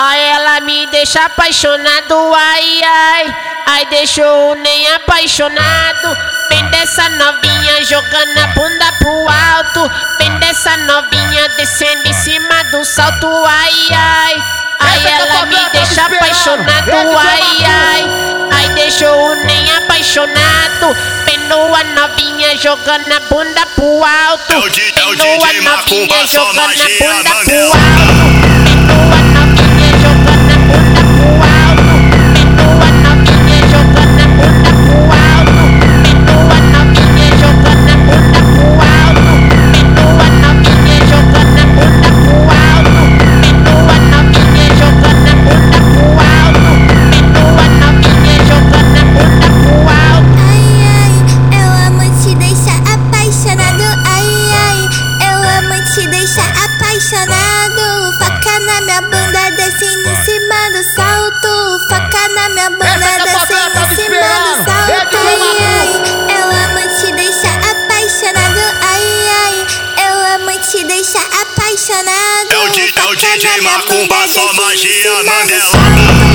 Ai, ela me deixa apaixonado, ai, ai. Ai, deixou nem apaixonado. Vem dessa novinha jogando a bunda pro alto. Vem dessa novinha descendo em cima do salto, ai, ai. Ai, ela me deixa apaixonado, ai, ai. Ai, deixou nem apaixonado. Vendo a novinha jogando a bunda pro alto. É o DJ, é Macumba, novinha jogando a bunda pro alto. Te deixar apaixonado. Faca na minha bunda, descendo em cima do salto. Faca na minha bunda, descendo patroa em cima do salto. Ai, ai, eu amo te deixar apaixonado. Ai, ai, eu amo te deixar apaixonado. É o DJ, é na Macumba, só magia, cima do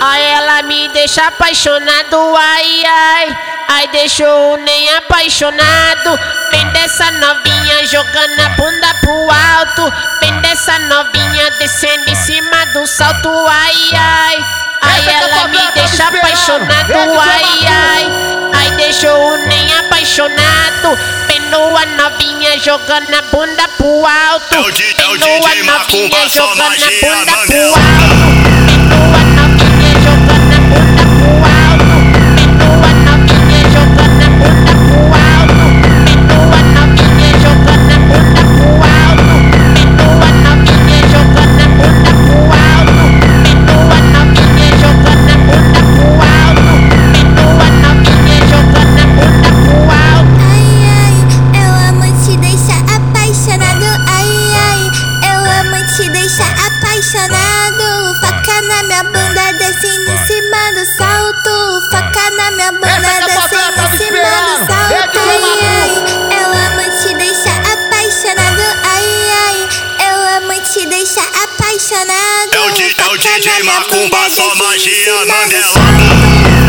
ai, ela me deixa apaixonado, ai, ai, ai, deixou nem apaixonado. Vem dessa novinha jogando a bunda pro alto. Vem dessa novinha descendo em cima do salto, ai, ai, ai, ela me deixa apaixonado, ai, ai, ai, deixou nem apaixonado. Vendo a novinha jogando a bunda pro alto. É DJ, é Macumba, novinha jogando a bunda pro alto. Descendo em cima do salto. Faca na minha bunda, descendo tava em cima do salto. É, Ai, ai, eu amo te deixar apaixonado. Ai, ai, eu amo te deixar apaixonado. É o DJ, é na Macumba, só magia, Mandela. salto.